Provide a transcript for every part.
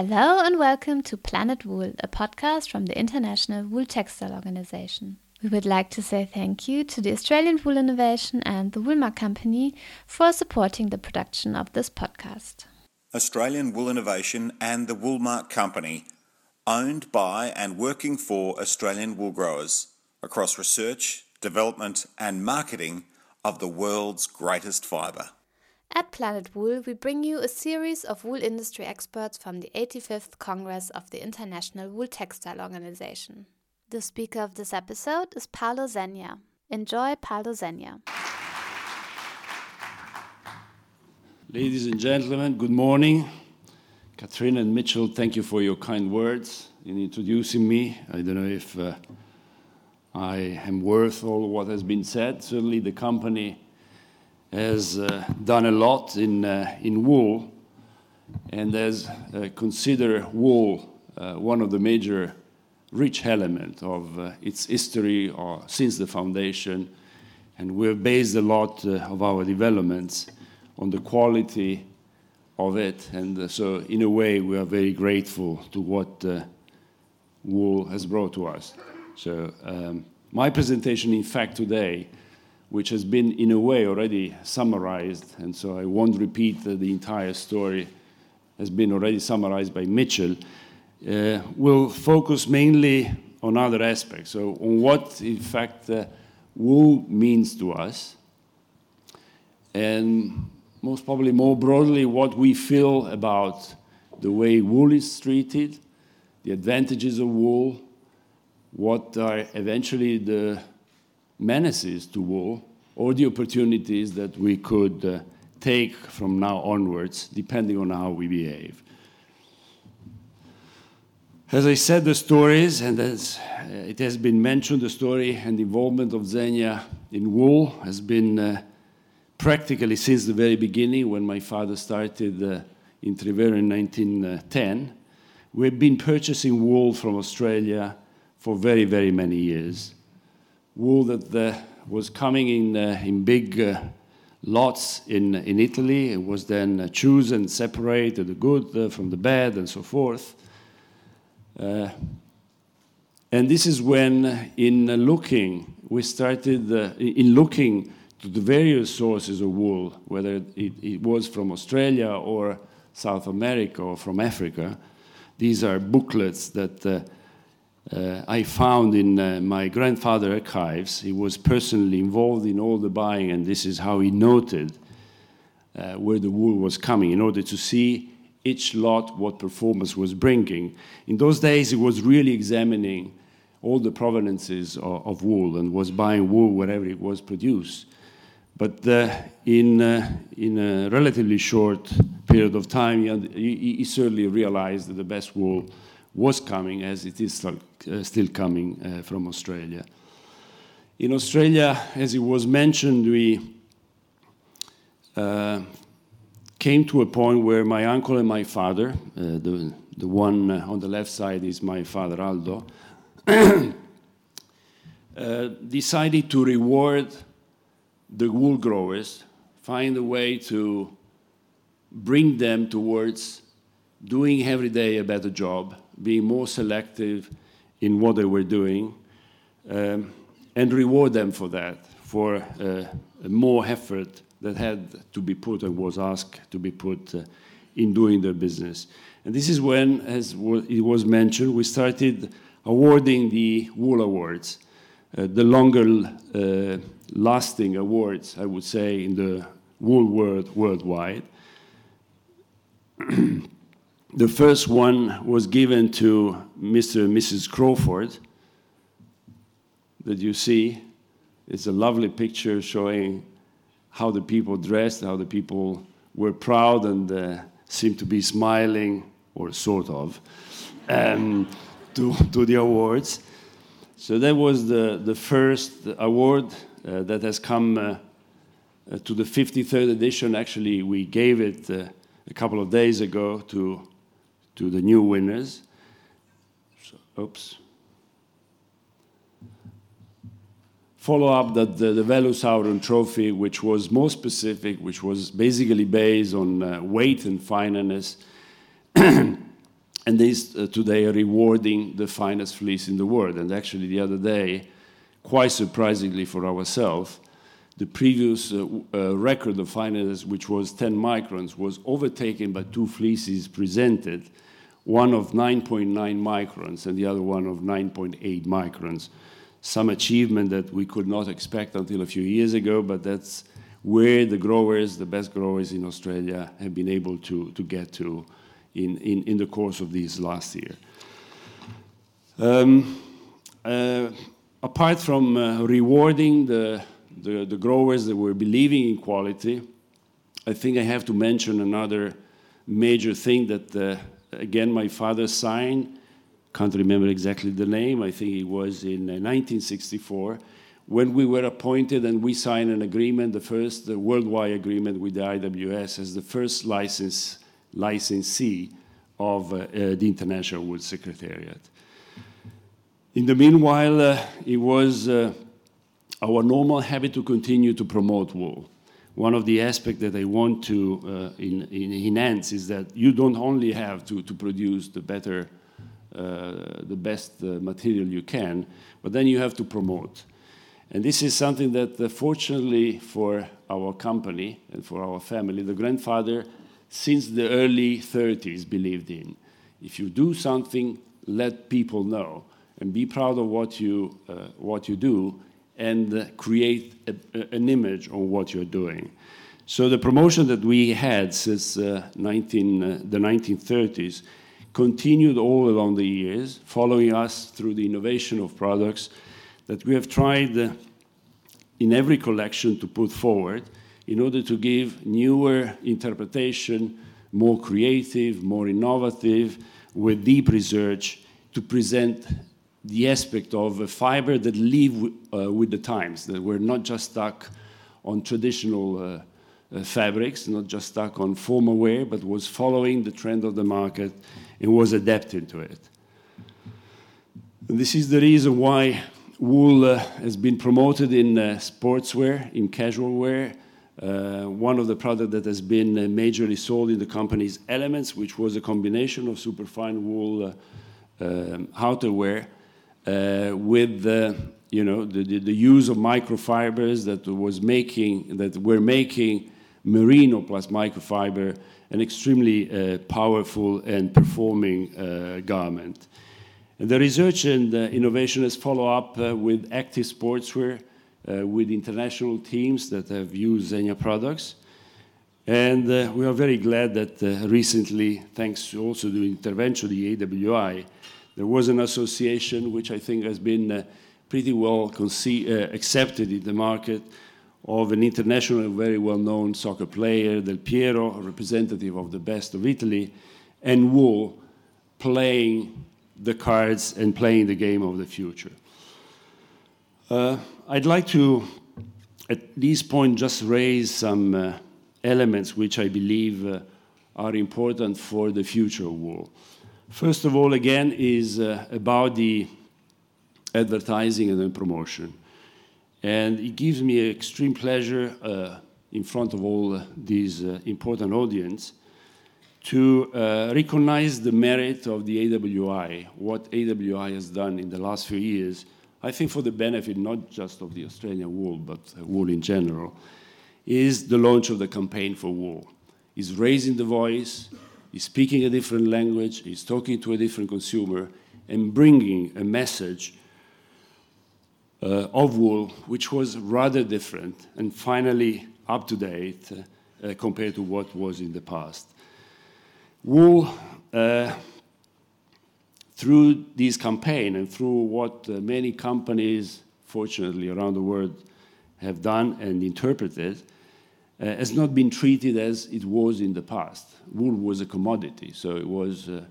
Hello and welcome to Planet Wool, a podcast from the International Wool Textile Organization. We would like to say thank you to the Australian Wool Innovation and the Woolmark Company for supporting the production of this podcast. Australian Wool Innovation and the Woolmark Company, owned by and working for Australian wool growers across research, development, and marketing of the world's greatest fibre. At Planet Wool, we bring you a series of wool industry experts from the 85th Congress of the International Wool Textile Organization. The speaker of this episode is Paolo Zegna. Enjoy Paolo Zegna. Ladies and gentlemen, good morning. Catherine and Mitchell, thank you for your kind words in introducing me. I don't know if uh, I am worth all what has been said. Certainly, the company has uh, done a lot in, uh, in wool and has uh, considered wool one of the major rich elements of its history or since the foundation. And we've based a lot of our developments on the quality of it. And so, in a way, we are very grateful to what wool has brought to us. So, um, my presentation, in fact, today which has been in a way already summarized, and so I won't repeat the entire story, has been already summarized by Mitchell, uh, will focus mainly on other aspects. So, on what in fact uh, wool means to us, and most probably more broadly, what we feel about the way wool is treated, the advantages of wool, what are eventually the menaces to war or the opportunities that we could uh, take from now onwards, depending on how we behave. As I said, the stories, and as uh, it has been mentioned, the story and involvement of Zegna in wool has been uh, practically since the very beginning when my father started uh, in Trivero in 1910. We've been purchasing wool from Australia for very, very many years wool that uh, was coming in, uh, in big uh, lots in, in Italy. It was then chosen, separated, the good from the bad, and so forth. and this is when, in looking, we started, in looking to the various sources of wool, whether it, it, was from Australia or South America or from Africa. These are booklets that uh, I found in uh, my grandfather archives. He was personally involved in all the buying, and this is how he noted uh, where the wool was coming in order to see each lot what performance was bringing. In those days, he was really examining all the provenances of, of wool and was buying wool wherever it was produced. But uh, in, uh, in a relatively short period of time, he, he certainly realized that the best wool was coming, as it is still, uh, coming uh, from Australia. In Australia, as it was mentioned, we uh, came to a point where my uncle and my father, uh, the, the one on the left side is my father Aldo, uh, decided to reward the wool growers, find a way to bring them towards doing every day a better job, being more selective in what they were doing, um, and reward them for that, for uh, more effort that had to be put and was asked to be put uh, in doing their business. And this is when, as it was mentioned, we started awarding the Wool Awards, uh, the longer uh, lasting awards, I would say, in the wool world worldwide. The first one was given to Mr. and Mrs. Crawford that you see. It's a lovely picture showing how the people dressed, how the people were proud and uh, seemed to be smiling, or sort of, um, to, to the awards. So that was the, the first award uh, that has come uh, uh to the 53rd edition. Actually, we gave it uh, a couple of days ago to to the new winners. So, oops. Follow up that the, the Vellus Aureum trophy, which was more specific, which was basically based on uh, weight and fineness, and is uh, today rewarding the finest fleece in the world. And actually, the other day, quite surprisingly for ourselves, the previous uh, uh, record of fineness, which was 10 microns, was overtaken by two fleeces presented, one of 9.9 microns and the other one of 9.8 microns. Some achievement that we could not expect until a few years ago, but that's where the growers, the best growers in Australia, have been able to, to get to in, in, in the course of this last year. Um, uh, apart from uh, rewarding the the, the growers that were believing in quality. I think I have to mention another major thing that, uh, again, my father signed. Can't remember exactly the name. I think it was in 1964 uh, when we were appointed and we signed an agreement, the first the worldwide agreement with the IWS as the first license licensee of uh, uh, the International Wool Secretariat. In the meanwhile, uh, it was uh, our normal habit to continue to promote wool. One of the aspects that I want to uh, in, in enhance is that you don't only have to, to produce the better, uh, the best uh, material you can, but then you have to promote. And this is something that, uh, fortunately for our company and for our family, the grandfather, since the early 30s, believed in. If you do something, let people know and be proud of what you, uh, what you do and create a, an image on what you're doing. So the promotion that we had since uh, 19, uh, the 1930s continued all along the years, following us through the innovation of products that we have tried uh, in every collection to put forward in order to give newer interpretation, more creative, more innovative, with deep research to present the aspect of a fiber that live uh, with the times, that we're not just stuck on traditional uh, uh, fabrics, not just stuck on formal wear, but was following the trend of the market and was adapting to it. And this is the reason why wool uh, has been promoted in uh, sportswear, in casual wear. Uh, one of the products that has been majorly sold in the company is Elements, which was a combination of superfine wool um, outerwear with the you know the, use of microfibers that was making that were making merino plus microfiber an extremely uh, powerful and performing uh, garment. The research and uh, innovation has followed up uh, with active sportswear uh, with international teams that have used Zegna products. And we are very glad that recently, thanks also to the intervention of the AWI, there was an association which I think has been uh, pretty well uh, accepted in the market of an international, very well-known soccer player, Del Piero, a representative of the best of Italy, and Wool playing the cards and playing the game of the future. Uh, I'd like to, at this point, just raise some uh, elements which I believe uh, are important for the future of wool. First of all, again, is uh, about the advertising and the promotion. And it gives me extreme pleasure uh, in front of all uh, these uh, important audience to uh, recognize the merit of the AWI, what AWI has done in the last few years, I think for the benefit not just of the Australian wool, but wool in general, is the launch of the campaign for wool. Is raising the voice, He's speaking a different language, he's talking to a different consumer, and bringing a message uh, of wool which was rather different and finally up to date uh, compared to what was in the past. Wool, uh, through this campaign and through what uh, many companies, fortunately around the world, have done and interpreted, uh, has not been treated as it was in the past. Wool was a commodity, so it was uh,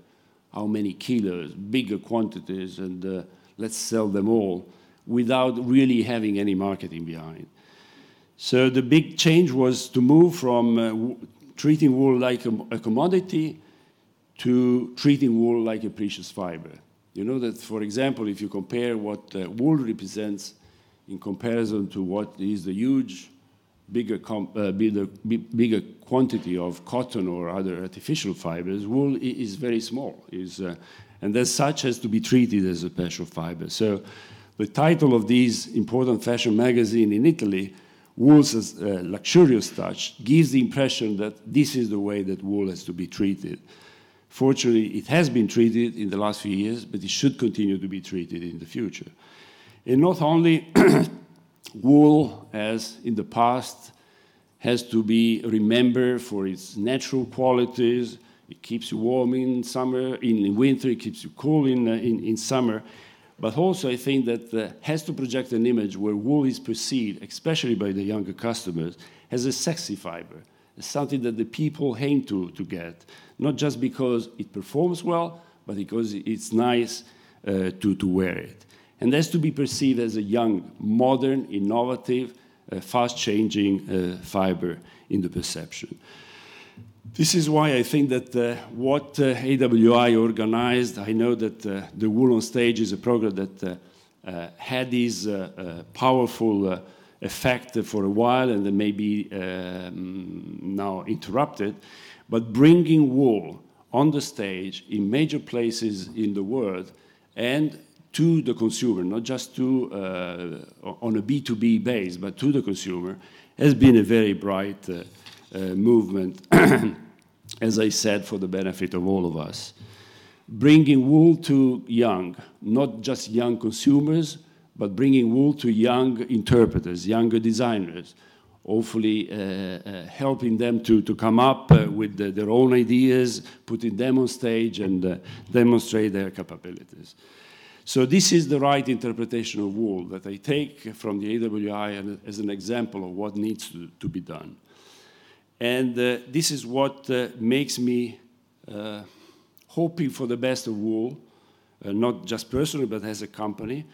how many kilos, bigger quantities, and uh, let's sell them all without really having any marketing behind. So the big change was to move from uh, treating wool like a, a commodity to treating wool like a precious fiber. You know that, for example, if you compare what uh, wool represents in comparison to what is the huge bigger, uh, bigger, bigger quantity of cotton or other artificial fibers, wool is very small, is, uh, and as such has to be treated as a special fiber. So the title of this important fashion magazine in Italy, Wool's uh, Luxurious Touch, gives the impression that this is the way that wool has to be treated. Fortunately, it has been treated in the last few years, but it should continue to be treated in the future. And not only wool, as in the past, has to be remembered for its natural qualities. It keeps you warm in summer, in, in winter, it keeps you cool in, uh, in, in, summer. But also, I think that uh, has to project an image where wool is perceived, especially by the younger customers, as a sexy fiber, as something that the people aim to, to get, not just because it performs well, but because it's nice uh, to, to wear it. And has to be perceived as a young, modern, innovative, uh, fast changing uh, fiber in the perception. This is why I think that uh, what uh, AWI organized, I know that uh, the Wool on Stage is a program that uh, had this powerful effect for a while and then maybe um, now interrupted, but bringing wool on the stage in major places in the world and to the consumer, not just to uh, on a B2B base, but to the consumer, has been a very bright uh, uh, movement, as I said, for the benefit of all of us. Bringing wool to young, not just young consumers, but bringing wool to young interpreters, younger designers, hopefully uh, uh, helping them to, to come up uh, with the, their own ideas, putting them on stage and demonstrate their capabilities. So this is the right interpretation of wool that I take from the AWI as an example of what needs to, to be done. And uh, this is what uh, makes me uh, hoping for the best of wool, uh, not just personally, but as a company,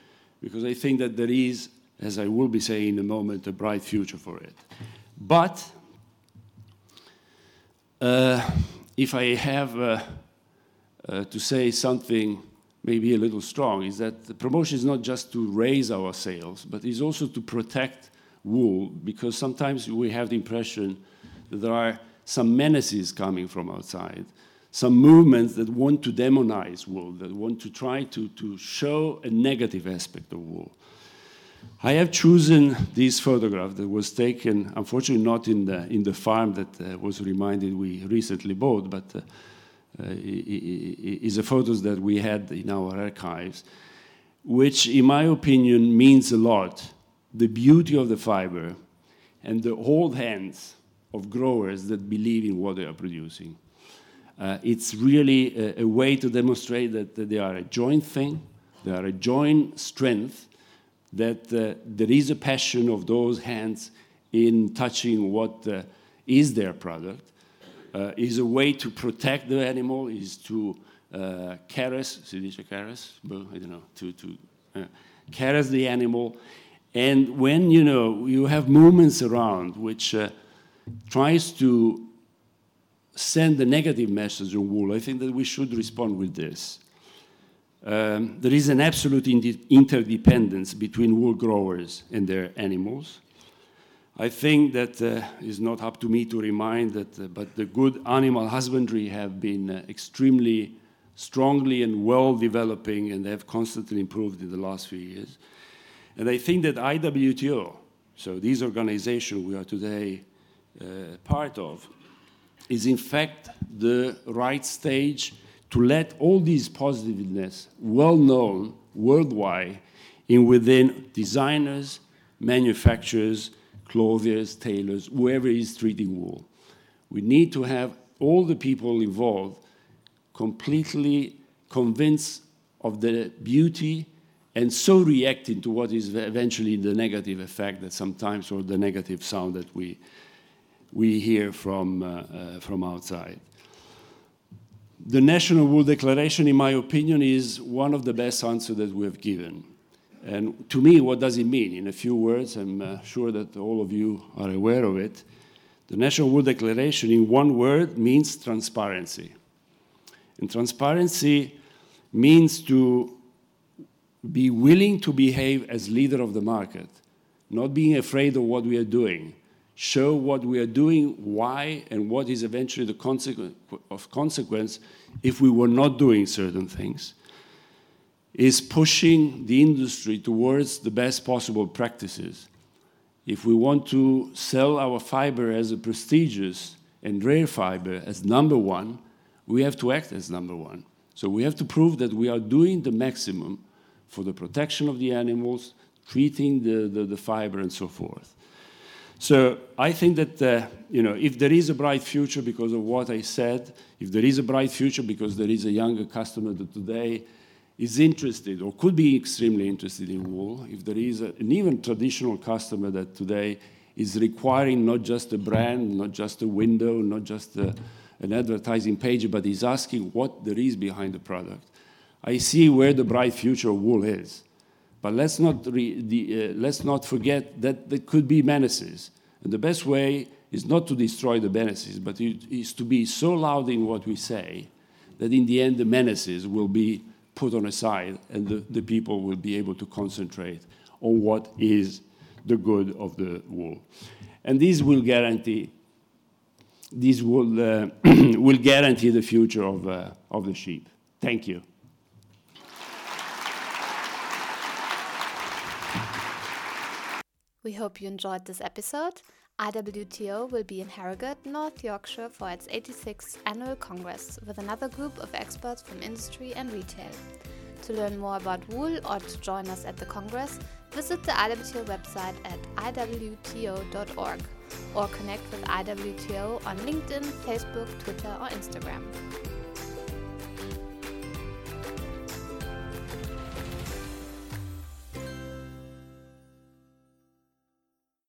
because I think that there is, as I will be saying in a moment, a bright future for it. But uh, if I have uh, to say something maybe a little strong is that the promotion is not just to raise our sales, but is also to protect wool, because sometimes we have the impression that there are some menaces coming from outside, some movements that want to demonize wool, that want to try to, to show a negative aspect of wool. I have chosen this photograph that was taken, unfortunately, not in the, in the farm that uh, was reminded we recently bought, but uh, is the photos that we had in our archives, which, in my opinion, means a lot. The beauty of the fiber and the old hands of growers that believe in what they are producing. Uh, it's really a, a, way to demonstrate that, that, they are a joint thing, they are a joint strength, that uh, there is a passion of those hands in touching what uh, is their product, uh, is a way to protect the animal, is to uh, caress, si dice caress? I don't know, to, to uh, caress the animal. And when, you know, you have movements around which uh, tries to send a negative message on wool, I think that we should respond with this. Um, there is an absolute interdependence between wool growers and their animals. I think that uh, it's not up to me to remind that, uh, but the good animal husbandry have been uh, extremely strongly and well developing and have constantly improved in the last few years. And I think that IWTO, so this organization we are today uh, part of, is in fact the right stage to let all these positiveness well known worldwide in within designers, manufacturers, clothiers, tailors, whoever is treating wool. We need to have all the people involved completely convinced of the beauty and so reacting to what is eventually the negative effect that sometimes or the negative sound that we we hear from uh, uh, from outside. The National Wool Declaration, in my opinion, is one of the best answers that we have given. And to me, what does it mean? In a few words, I'm uh, sure that all of you are aware of it. The National Wool Declaration, in one word, means transparency. And transparency means to be willing to behave as leader of the market, not being afraid of what we are doing, show what we are doing, why, and what is eventually the consequence of consequence if we were not doing certain things, is pushing the industry towards the best possible practices. If we want to sell our fiber as a prestigious and rare fiber as number one, we have to act as number one. So we have to prove that we are doing the maximum for the protection of the animals, treating the, the, the fiber, and so forth. So I think that uh, you know, if there is a bright future because of what I said, if there is a bright future because there is a younger customer that today is interested or could be extremely interested in wool, if there is a, an even traditional customer that today is requiring not just a brand, not just a window, not just a, an advertising page, but is asking what there is behind the product. I see where the bright future of wool is. But let's not, re, the, uh, let's not forget that there could be menaces. And the best way is not to destroy the menaces, but it is to be so loud in what we say that in the end the menaces will be put on a side and the, the people will be able to concentrate on what is the good of the wool. And this will guarantee this will, uh, will guarantee the future of, uh, of the sheep. Thank you. We hope you enjoyed this episode. IWTO will be in Harrogate, North Yorkshire for its 86th annual congress with another group of experts from industry and retail. To learn more about wool or to join us at the congress, visit the IWTO website at iwto.org or connect with IWTO on LinkedIn, Facebook, Twitter, or Instagram.